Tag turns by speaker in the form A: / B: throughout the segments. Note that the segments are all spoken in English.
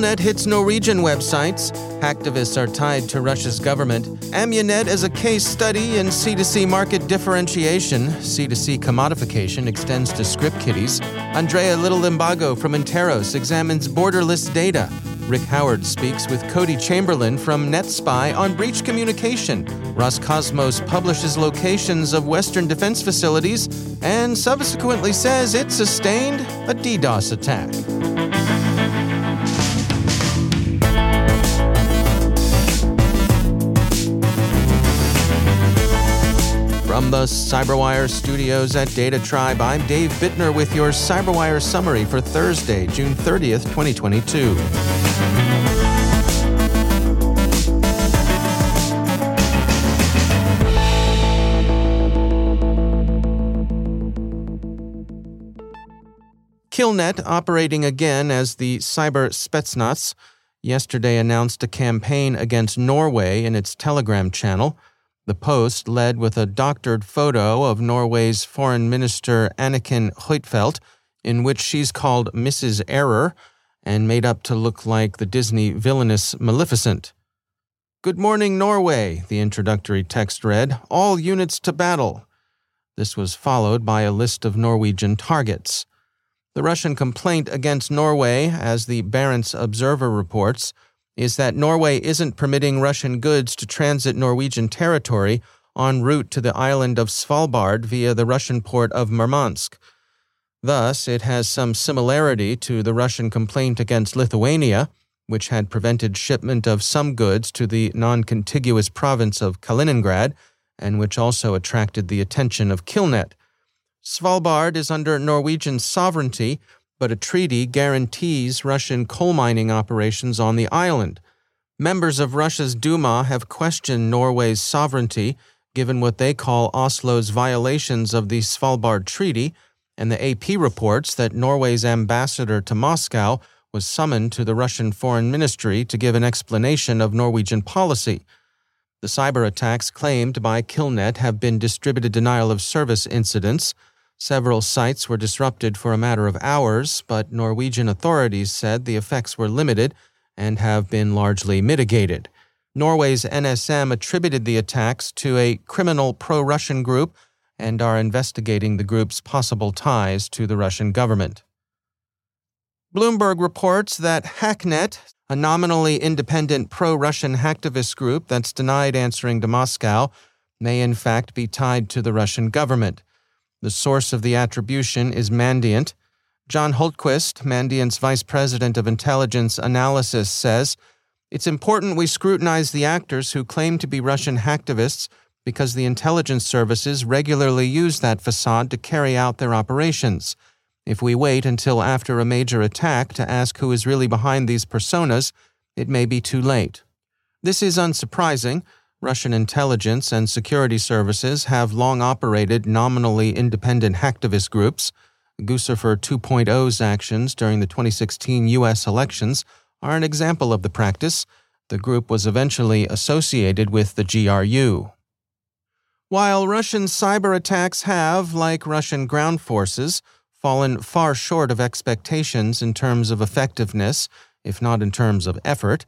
A: Killnet hits Norwegian websites. Hacktivists are tied to Russia's government. Amunet is a case study in C2C market differentiation. C2C commodification extends to script kiddies. Andrea Little-Limbago from Interos examines borderless data. Rick Howard speaks with Cody Chamberlain from NetSPI on breach communication. Roscosmos publishes locations of Western defense facilities and subsequently says it sustained a DDoS attack. From the Cyberwire studios at Data Tribe, I'm Dave Bittner with your Cyberwire summary for Thursday, June 30th, 2022. Killnet, operating again as the Cyber Spetsnaz, yesterday announced a campaign against Norway in its Telegram channel. The post led with a doctored photo of Norway's Foreign Minister Anniken Huitfeldt, in which she's called Mrs. Error and made up to look like the Disney villainess Maleficent. Good morning, Norway, the introductory text read. All units to battle. This was followed by a list of Norwegian targets. The Russian complaint against Norway, as the Barents Observer reports, is that Norway isn't permitting Russian goods to transit Norwegian territory en route to the island of Svalbard via the Russian port of Murmansk. Thus, it has some similarity to the Russian complaint against Lithuania, which had prevented shipment of some goods to the non contiguous province of Kaliningrad, and which also attracted the attention of Killnet. Svalbard is under Norwegian sovereignty, but a treaty guarantees Russian coal mining operations on the island. Members of Russia's Duma have questioned Norway's sovereignty, given what they call Oslo's violations of the Svalbard Treaty, and the AP reports that Norway's ambassador to Moscow was summoned to the Russian Foreign Ministry to give an explanation of Norwegian policy. The cyber attacks claimed by Killnet have been distributed denial of service incidents. Several sites were disrupted for a matter of hours, but Norwegian authorities said the effects were limited and have been largely mitigated. Norway's NSM attributed the attacks to a criminal pro Russian group and are investigating the group's possible ties to the Russian government. Bloomberg reports that Hacknet, a nominally independent pro Russian hacktivist group that's denied answering to Moscow, may in fact be tied to the Russian government. The source of the attribution is Mandiant. John Hultquist, Mandiant's vice president of intelligence analysis, says It's important we scrutinize the actors who claim to be Russian hacktivists because the intelligence services regularly use that facade to carry out their operations. If we wait until after a major attack to ask who is really behind these personas, it may be too late. This is unsurprising. Russian intelligence and security services have long operated nominally independent hacktivist groups. Guccifer 2.0's actions during the 2016 U.S. elections are an example of the practice. The group was eventually associated with the GRU. While Russian cyber attacks have, like Russian ground forces, fallen far short of expectations in terms of effectiveness, if not in terms of effort,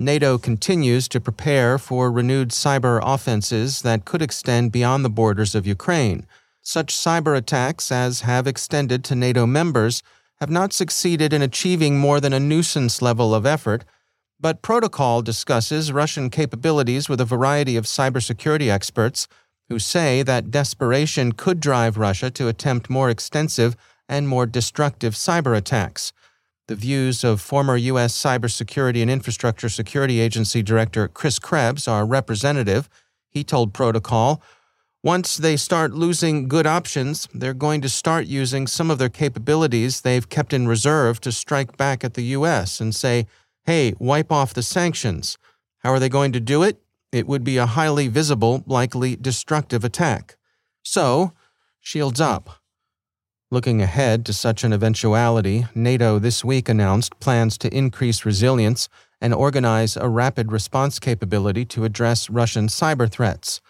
A: NATO continues to prepare for renewed cyber offenses that could extend beyond the borders of Ukraine. Such cyber attacks as have extended to NATO members have not succeeded in achieving more than a nuisance level of effort, but Protocol discusses Russian capabilities with a variety of cybersecurity experts who say that desperation could drive Russia to attempt more extensive and more destructive cyber attacks. The views of former U.S. Cybersecurity and Infrastructure Security Agency Director Chris Krebs are representative. He told Protocol, once they start losing good options, they're going to start using some of their capabilities they've kept in reserve to strike back at the U.S. and say, hey, wipe off the sanctions. How are they going to do it? It would be a highly visible, likely destructive attack. So, shields up. Looking ahead to such an eventuality, NATO this week announced plans to increase resilience and organize a rapid response capability to address Russian cyber threats.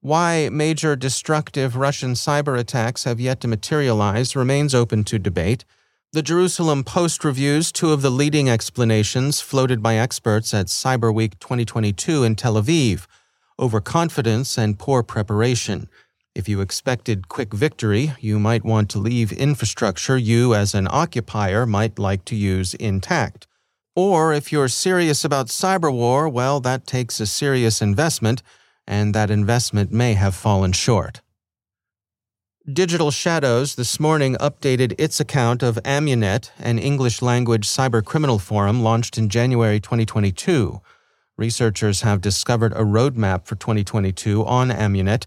A: Why major destructive Russian cyber attacks have yet to materialize remains open to debate. The Jerusalem Post reviews two of the leading explanations floated by experts at Cyber Week 2022 in Tel Aviv overconfidence and poor preparation. If you expected quick victory, you might want to leave infrastructure you as an occupier might like to use intact. Or if you're serious about cyber war, well, that takes a serious investment, and that investment may have fallen short. Digital Shadows this morning updated its account of Amunet, an English language cybercriminal forum launched in January 2022. Researchers have discovered a roadmap for 2022 on Amunet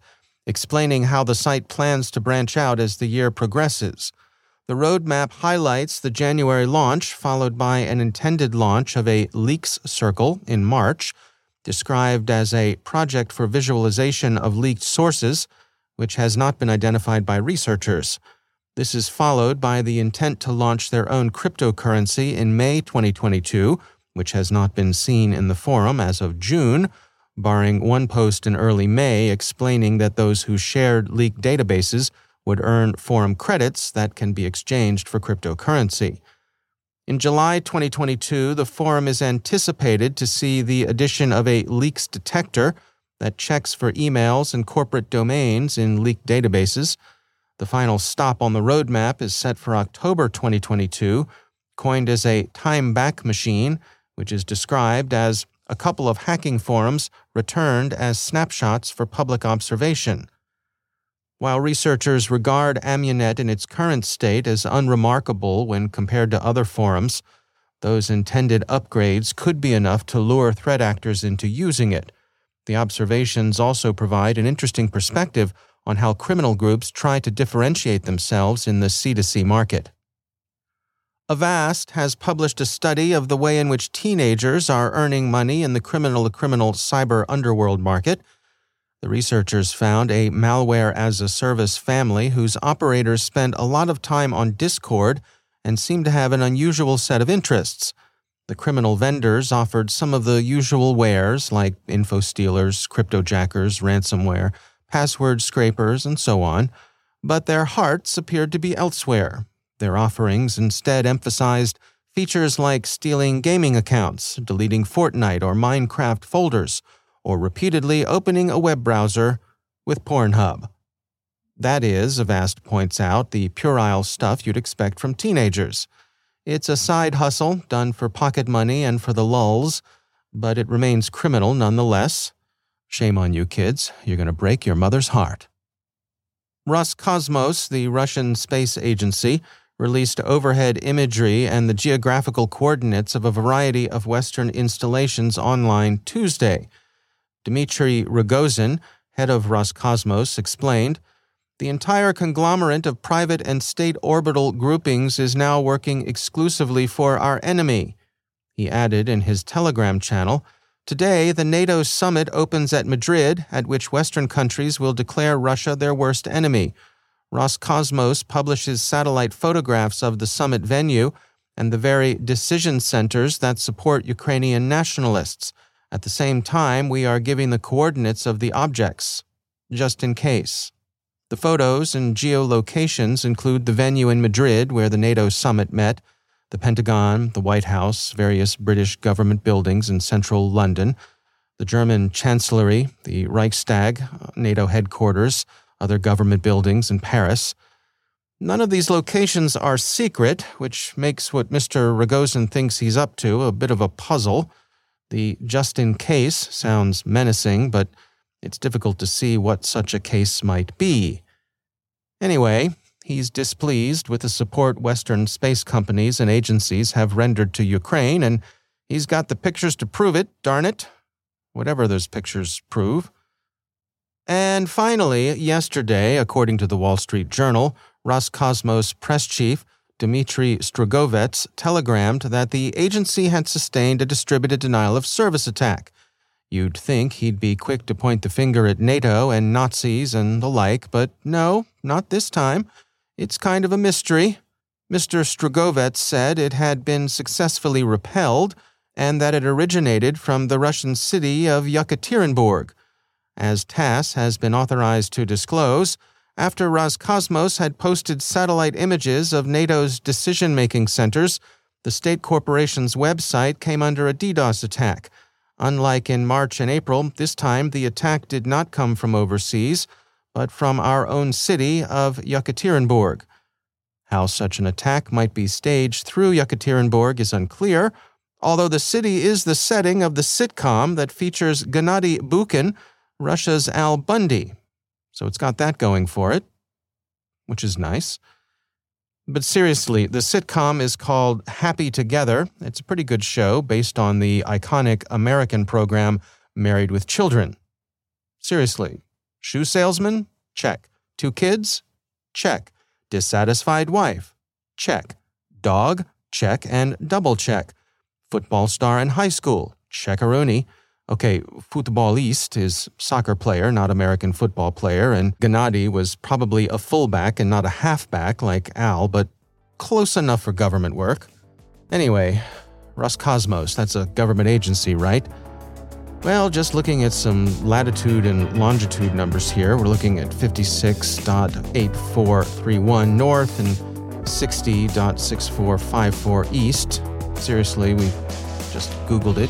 A: explaining how the site plans to branch out as the year progresses. The roadmap highlights the January launch, followed by an intended launch of a leaks circle in March, described as a project for visualization of leaked sources, which has not been identified by researchers. This is followed by the intent to launch their own cryptocurrency in May 2022, which has not been seen in the forum as of June barring one post in early May explaining that those who shared leaked databases would earn forum credits that can be exchanged for cryptocurrency. In July 2022, the forum is anticipated to see the addition of a leaks detector that checks for emails and corporate domains in leaked databases. The final stop on the roadmap is set for October 2022, coined as a time back machine, which is described as a couple of hacking forums returned as snapshots for public observation. While researchers regard Amunet in its current state as unremarkable when compared to other forums, those intended upgrades could be enough to lure threat actors into using it. The observations also provide an interesting perspective on how criminal groups try to differentiate themselves in the C2C market. Avast has published a study of the way in which teenagers are earning money in the criminal to criminal cyber underworld market. The researchers found a malware as a service family whose operators spend a lot of time on Discord and seem to have an unusual set of interests. The criminal vendors offered some of the usual wares like info stealers, cryptojackers, ransomware, password scrapers, and so on, but their hearts appeared to be elsewhere, their offerings instead emphasized features like stealing gaming accounts, deleting Fortnite or Minecraft folders, or repeatedly opening a web browser with Pornhub. That is, Avast points out, the puerile stuff you'd expect from teenagers. It's a side hustle done for pocket money and for the lulz, but it remains criminal nonetheless. Shame on you, kids. You're going to break your mother's heart. Roscosmos, the Russian space agency, released overhead imagery and the geographical coordinates of a variety of Western installations online Tuesday. Dmitry Rogozin, head of Roscosmos, explained The entire conglomerate of private and state orbital groupings is now working exclusively for our enemy. He added in his Telegram channel Today, the NATO summit opens at Madrid, at which Western countries will declare Russia their worst enemy. Roscosmos publishes satellite photographs of the summit venue and the very decision centers that support Ukrainian nationalists. At the same time, we are giving the coordinates of the objects, just in case. The photos and geolocations include the venue in Madrid where the NATO summit met, the Pentagon, the White House, various British government buildings in central London, the German Chancellery, the Reichstag, NATO headquarters, other government buildings in Paris. None of these locations are secret, which makes what Mr. Rogozin thinks he's up to a bit of a puzzle. The just in case sounds menacing, but it's difficult to see what such a case might be. Anyway, he's displeased with the support Western space companies and agencies have rendered to Ukraine, and he's got the pictures to prove it, darn it. Whatever those pictures prove. And finally, yesterday, according to the Wall Street Journal, Roscosmos press chief Dmitry Strugovets telegrammed that the agency had sustained a distributed denial of service attack. You'd think he'd be quick to point the finger at NATO and Nazis and the like, but no, not this time. It's kind of a mystery. Mr. Strugovets said it had been successfully repelled and that it originated from the Russian city of Yekaterinburg. As TASS has been authorized to disclose, after Roscosmos had posted satellite images of NATO's decision making centers, the state corporation's website came under a DDoS attack. Unlike in March and April, this time the attack did not come from overseas, but from our own city of Yekaterinburg. How such an attack might be staged through Yekaterinburg is unclear, although the city is the setting of the sitcom that features Gennady Bukin, Russia's Al Bundy, so it's got that going for it, which is nice. But seriously, the sitcom is called Happy Together. It's a pretty good show based on the iconic American program Married with Children. Seriously, shoe salesman? Check. Two kids? Check. Dissatisfied wife? Check. Dog? Check and double check. Football star in high school? Checkaroonie. Okay, footballist is soccer player, not American football player, and Gennady was probably a fullback and not a halfback like Al, but close enough for government work. Anyway, Roscosmos, that's a government agency, right? Well, just looking at some latitude and longitude numbers here, we're looking at 56.8431 north and 60.6454 east. Seriously, we just Googled it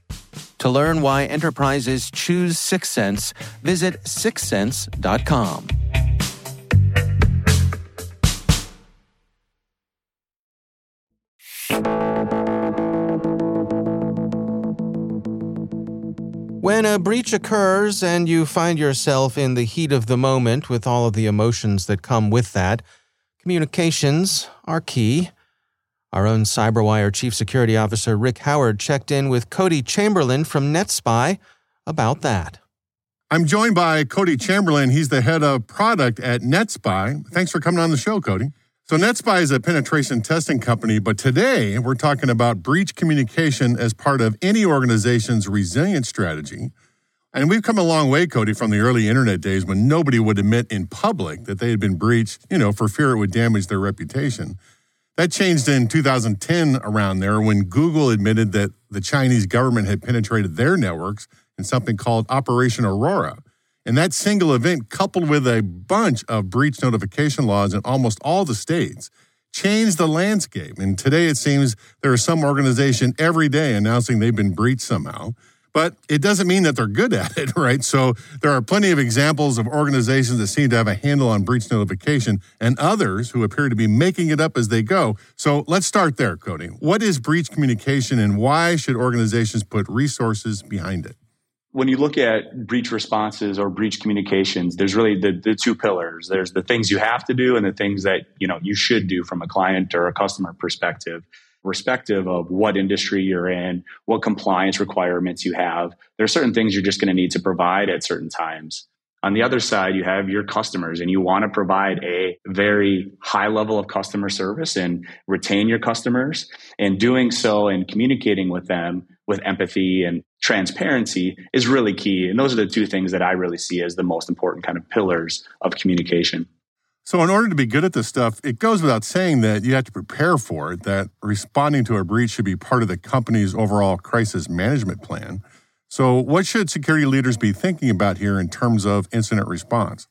B: To learn why enterprises choose Syxsense, visit syxsense.com.
A: When a breach occurs and you find yourself in the heat of the moment with all of the emotions that come with that, communications are key. Our own CyberWire Chief Security Officer Rick Howard checked in with Cody Chamberlain from NetSPI about that.
C: I'm joined by Cody Chamberlain. He's the head of product at NetSPI. Thanks for coming on the show, Cody. So, NetSPI is a penetration testing company, but today we're talking about breach communication as part of any organization's resilience strategy. And we've come a long way, Cody, from the early internet days when nobody would admit in public that they had been breached, you know, for fear it would damage their reputation. That changed in 2010 around there when Google admitted that the Chinese government had penetrated their networks in something called Operation Aurora. And that single event, coupled with a bunch of breach notification laws in almost all the states, changed the landscape. And today it seems there is some organization every day announcing they've been breached somehow but it doesn't mean that they're good at it, right? So there are plenty of examples of organizations that seem to have a handle on breach notification and others who appear to be making it up as they go. So let's start there, Cody. What is breach communication and why should organizations put resources behind it?
D: When you look at breach responses or breach communications, there's really the, the two pillars. There's the things you have to do and the things that you know you should do from a client or a customer perspective respective of what industry you're in, what compliance requirements you have. There are certain things you're just going to need to provide at certain times. On the other side, you have your customers and you want to provide a very high level of customer service and retain your customers. And doing so and communicating with them with empathy and transparency is really key. And those are the two things that I really see as the most important kind of pillars of communication.
C: So, in order to be good at this stuff, it goes without saying that you have to prepare for it, that responding to a breach should be part of the company's overall crisis management plan. So, what should security leaders be thinking about here in terms of incident response?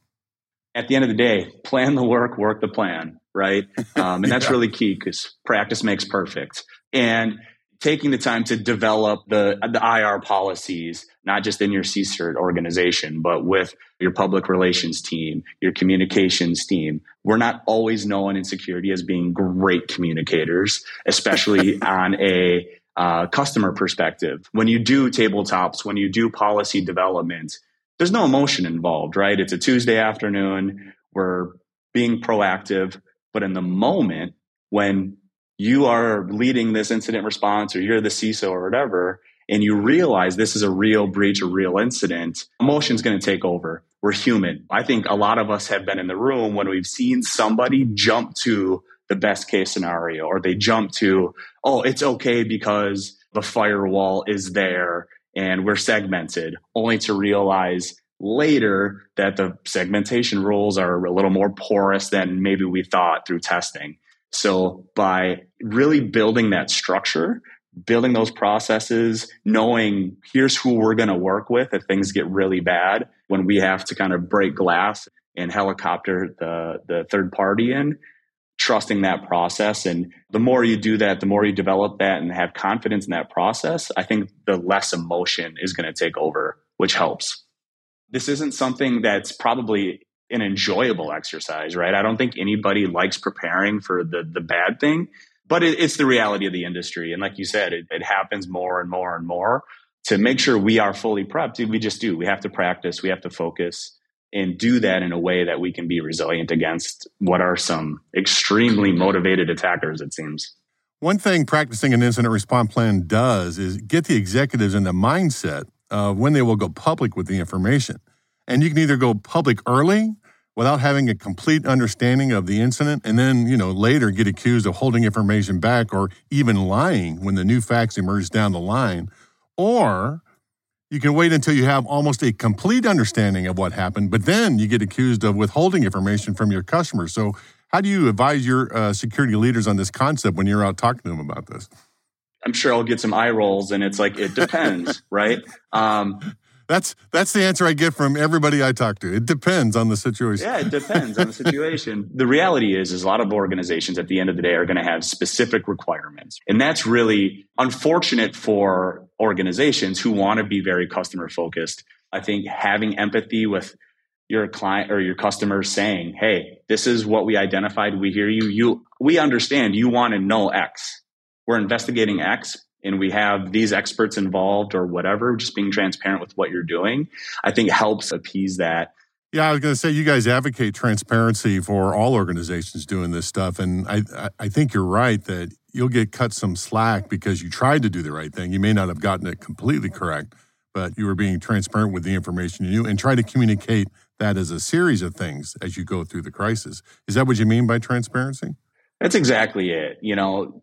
D: At the end of the day, plan the work, work the plan, right? Um, and that's yeah. really key because practice makes perfect. And taking the time to develop the, the IR policies, not just in your CSIRT organization, but with your public relations team, your communications team. We're not always known in security as being great communicators, especially on a uh, customer perspective. When you do tabletops, when you do policy development, there's no emotion involved, right? It's a Tuesday afternoon. We're being proactive. But in the moment, when you are leading this incident response or you're the CISO or whatever, and you realize this is a real breach, a real incident, emotion's going to take over. We're human. I think a lot of us have been in the room when we've seen somebody jump to the best case scenario or they jump to, oh, it's okay because the firewall is there and we're segmented, only to realize later that the segmentation rules are a little more porous than maybe we thought through testing. So by really building that structure, building those processes, knowing here's who we're going to work with if things get really bad, when we have to kind of break glass and helicopter the, the third party in, trusting that process. And the more you do that, the more you develop that and have confidence in that process, I think the less emotion is going to take over, which helps. This isn't something that's probably an enjoyable exercise, right? I don't think anybody likes preparing for the the bad thing, but it, it's the reality of the industry. And like you said, it, it happens more and more and more. To make sure we are fully prepped, we just do. We have to practice. We have to focus and do that in a way that we can be resilient against what are some extremely motivated attackers. It seems.
C: One thing practicing an incident response plan does is get the executives in the mindset of when they will go public with the information. And you can either go public early without having a complete understanding of the incident and then, you know, later get accused of holding information back or even lying when the new facts emerge down the line. Or you can wait until you have almost a complete understanding of what happened, but then you get accused of withholding information from your customers. So, how do you advise your uh, security leaders on this concept when you're out talking to them about this?
D: I'm sure I'll get some eye rolls, and it's like it depends, right? Um,
C: that's that's the answer I get from everybody I talk to. It depends on the situation.
D: Yeah, it depends on the situation. the reality is, is a lot of organizations at the end of the day are going to have specific requirements, and that's really unfortunate for organizations who want to be very customer focused. I think having empathy with your client or your customers saying, "Hey, this is what we identified. We hear you. You we understand. You want to know X. We're investigating X, and we have these experts involved or whatever, just being transparent with what you're doing, I think helps appease that.
C: Yeah, I was going to say you guys advocate transparency for all organizations doing this stuff, and I I think you're right that you'll get cut some slack because you tried to do the right thing. You may not have gotten it completely correct, but you were being transparent with the information you knew and try to communicate that as a series of things as you go through the crisis. Is that what you mean by transparency?
D: That's exactly it. You know,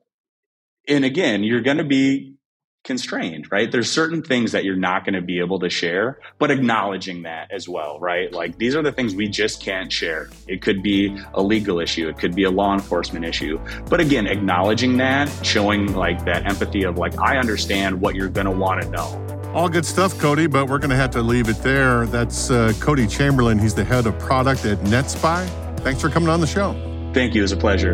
D: and again, you're going to be constrained, right? There's certain things that you're not going to be able to share, but acknowledging that as well, right? Like these are the things we just can't share. It could be a legal issue, it could be a law enforcement issue. But again, acknowledging that, showing like that empathy of like, I understand what you're going to want to know.
C: All good stuff, Cody, but we're going to have to leave it there. That's uh, Cody Chamberlain. He's the head of product at NetSPI. Thanks for coming on the show.
D: Thank you. It was a pleasure.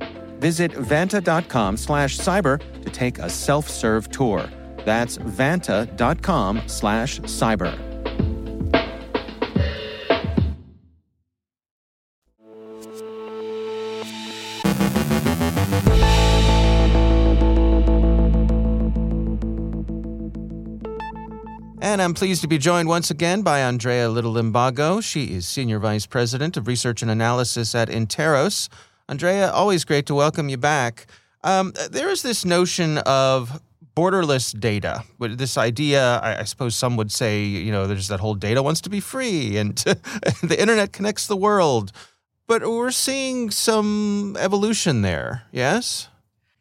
B: Visit vanta.com slash cyber to take a self-serve tour. That's vanta.com slash cyber.
A: And I'm pleased to be joined once again by Andrea Little Limbago. She is Senior Vice President of Research and Analysis at Interos. Andrea, always great to welcome you back. Um, there is this notion of borderless data. This idea, I, I, suppose some would say, you know, there's that whole data wants to be free and the internet connects the world. But we're seeing some evolution there, yes?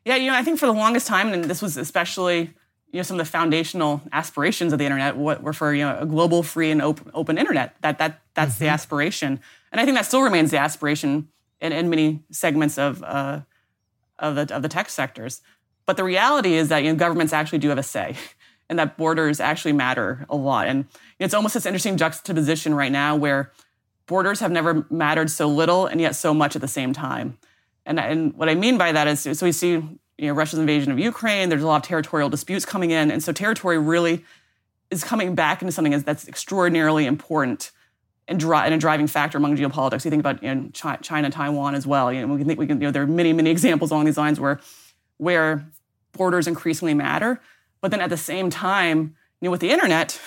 E: Yeah, you know, I think for the longest time, and this was especially you know some of the foundational aspirations of the internet what were for you know a global free and open, open internet that that that's mm-hmm. the aspiration and i think that still remains the aspiration in, in many segments of, uh, of, the, of the tech sectors. But the reality is that you know, governments actually do have a say and that borders actually matter a lot. And it's almost this interesting juxtaposition right now where borders have never mattered so little and yet so much at the same time. And, and what I mean by that is so we see you know, Russia's invasion of Ukraine, there's a lot of territorial disputes coming in. And so territory really is coming back into something that's extraordinarily important and, dri- and a driving factor among geopolitics. You think about you know, China, Taiwan as well. You know, we can think we can. You know, there are many, many examples along these lines where where borders increasingly matter. But then at the same time, you know, with the internet,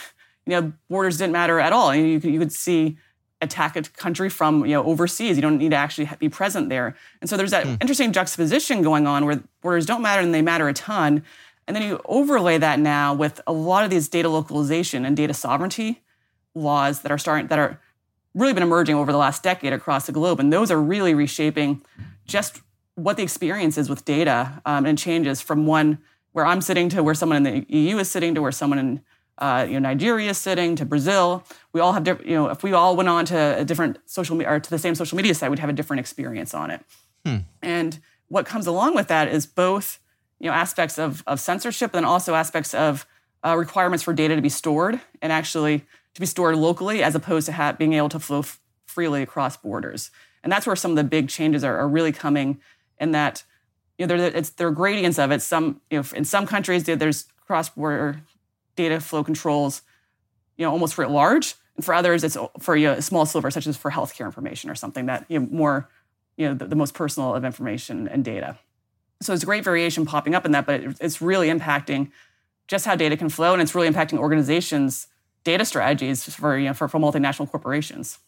E: you know, borders didn't matter at all. You, you could see attack a country from you know overseas. You don't need to actually be present there. And so there's that hmm. interesting juxtaposition going on where borders don't matter and they matter a ton. And then you overlay that now with a lot of these data localization and data sovereignty laws that are starting that are really been emerging over the last decade across the globe. And those are really reshaping just what the experience is with data um, and changes from one where I'm sitting to where someone in the EU is sitting to where someone in uh, you know, Nigeria is sitting to Brazil. We all have different, you know, if we all went on to a different social media or to the same social media site, we'd have a different experience on it. Hmm. And what comes along with that is both, you know, aspects of, of censorship and also aspects of uh, requirements for data to be stored and actually to be stored locally as opposed to being able to flow f- freely across borders. And that's where some of the big changes are, are really coming. In that, you know, there, it's, there are gradients of it. Some, you know, in some countries there's cross-border data flow controls, you know, almost for at large. And for others, it's for you know, a small sliver, such as for healthcare information or something that you know more, you know, the, the most personal of information and data. So there's great variation popping up in that, but it, it's really impacting just how data can flow, and it's really impacting organizations data strategies for you know for, for multinational corporations.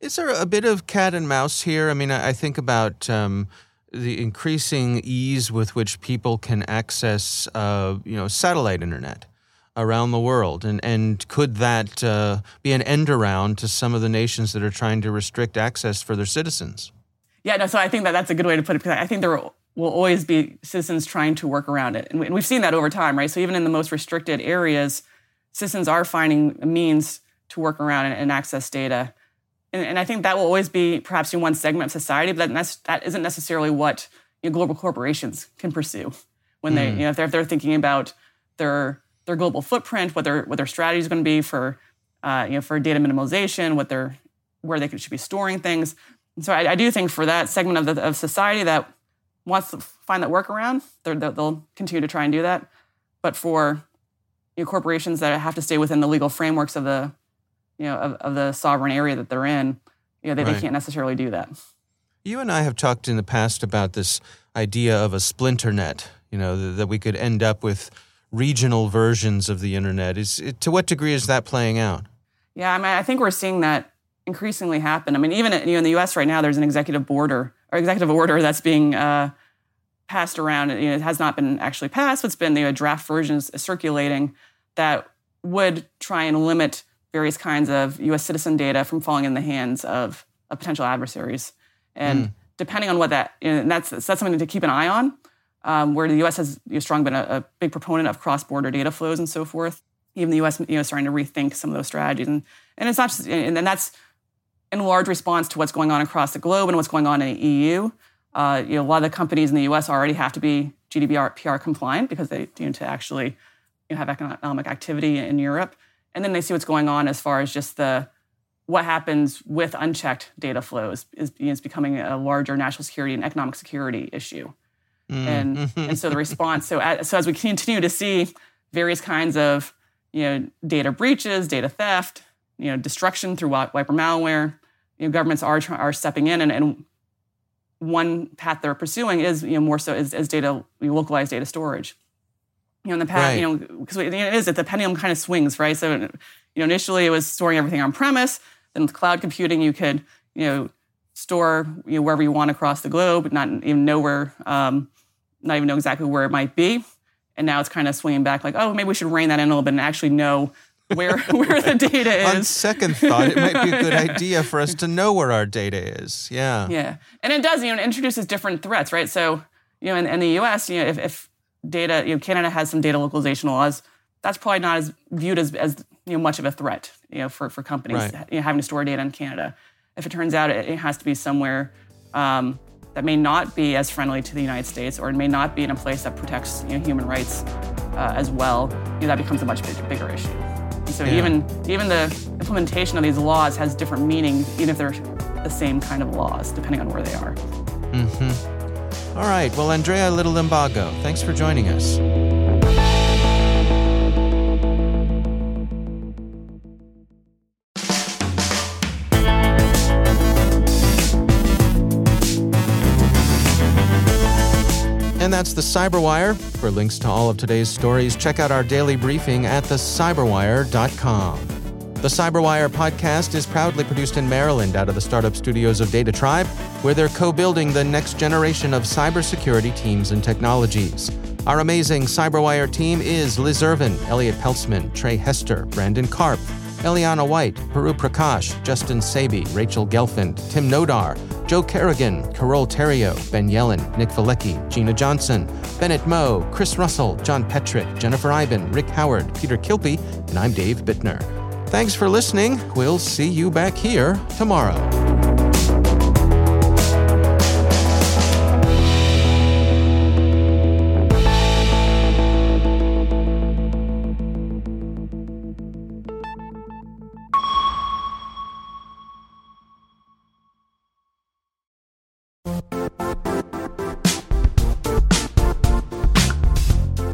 A: Is there a bit of cat and mouse here? I mean, I think about um, the increasing ease with which people can access, uh, you know, satellite internet around the world, and and could that uh, be an end around to some of the nations that are trying to restrict access for their citizens?
E: Yeah, no. So I think that that's a good way to put it. Because I think there will always be citizens trying to work around it, and we've seen that over time, right? So even in the most restricted areas citizens are finding a means to work around and, and access data. And, and, I think that will always be perhaps in one segment of society, but that, that isn't necessarily what you know, global corporations can pursue when they, mm. you know, if they're, if they're thinking about their their global footprint, what their what their strategy is going to be for, uh, you know, for data minimization, what they're where they should be storing things. And so I, I, do think for that segment of the, of society that wants to find that workaround, they'll continue to try and do that. But for you know, corporations that have to stay within the legal frameworks of the you know of, of the sovereign area that they're in, you know, they, right. they can't necessarily do that.
A: You and I have talked in the past about this idea of a splinter net. You know that we could end up with regional versions of the internet. Is to what degree is that playing out?
E: Yeah, I mean, I think we're seeing that increasingly happen. I mean, even you know, in the U.S. right now, there's an executive order or executive order that's being uh, passed around. You know, it has not been actually passed, but it's been you know, draft versions circulating that would try and limit various kinds of U.S. citizen data from falling in the hands of, of potential adversaries. And mm. depending on what that, you know, that's that's something to keep an eye on. Um, where the U.S. has you know, strong been a, a, big proponent of cross-border data flows and so forth. Even the U.S. you know starting to rethink some of those strategies, and and it's not just, and, and that's in large response to what's going on across the globe and what's going on in the EU. Uh, you know, a lot of the companies in the U.S. already have to be GDPR PR compliant because they need to actually you know, have economic activity in Europe, and then they see what's going on as far as just the what happens with unchecked data flows is, is becoming a larger national security and economic security issue. Mm. And, and so the response, so as, so as we continue to see various kinds of you know, data breaches, data theft, you know, destruction through wiper malware, you know, governments are, are stepping in and, and one path they're pursuing is you know more so is, is data localized data storage. You know, in the past, right. you know, because it is that the pendulum kind of swings, right? So, you know, initially it was storing everything on premise. Then with cloud computing, you could you know store you know, wherever you want across the globe, not even know where um, not even know exactly where it might be. And now it's kind of swinging back like, oh, maybe we should rein that in a little bit and actually know where where the data is.
A: On second thought, it might be a good idea for us to know where our data is. Yeah.
E: Yeah. And it does, you know, it introduces different threats, right? So, you know, in, in the US, you know, if, if data, you know, Canada has some data localization laws, that's probably not as viewed as, as you know, much of a threat, you know, for, for companies right. you know, having to store data in Canada. If it turns out it, it has to be somewhere um, that may not be as friendly to the United States or it may not be in a place that protects you know, human rights uh, as well, you know, that becomes a much big, bigger issue. And so yeah. even, even the implementation of these laws has different meaning, even if they're the same kind of laws, depending on where they are.
A: Mm-hmm. All right. Well, Andrea Little Limbago, thanks for joining us. And that's the Cyberwire. For links to all of today's stories, check out our daily briefing at thecyberwire.com. The Cyberwire podcast is proudly produced in Maryland out of the startup studios of Data Tribe, where they're co building the next generation of cybersecurity teams and technologies. Our amazing Cyberwire team is Liz Irvin, Elliot Peltzman, Trey Hester, Brandon Karp, Eliana White, Puru Prakash, Justin Sabie, Rachel Gelfand, Tim Nodar, Joe Carrigan, Carole Theriault, Ben Yelin, Nick Veliky, Gina Johnson, Bennett Moe, Chris Russell, John Petrik, Jennifer Eiben, Rick Howard, Peter Kilpe, and I'm Dave Bittner. Thanks for listening. We'll see you back here tomorrow.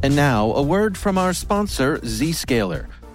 B: And now, a word from our sponsor, Zscaler,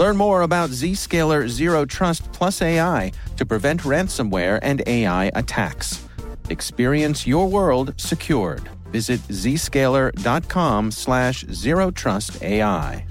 B: Learn more about Zscaler Zero Trust Plus AI to prevent ransomware and AI attacks. Experience your world secured. Visit zscaler.com slash zero trust AI.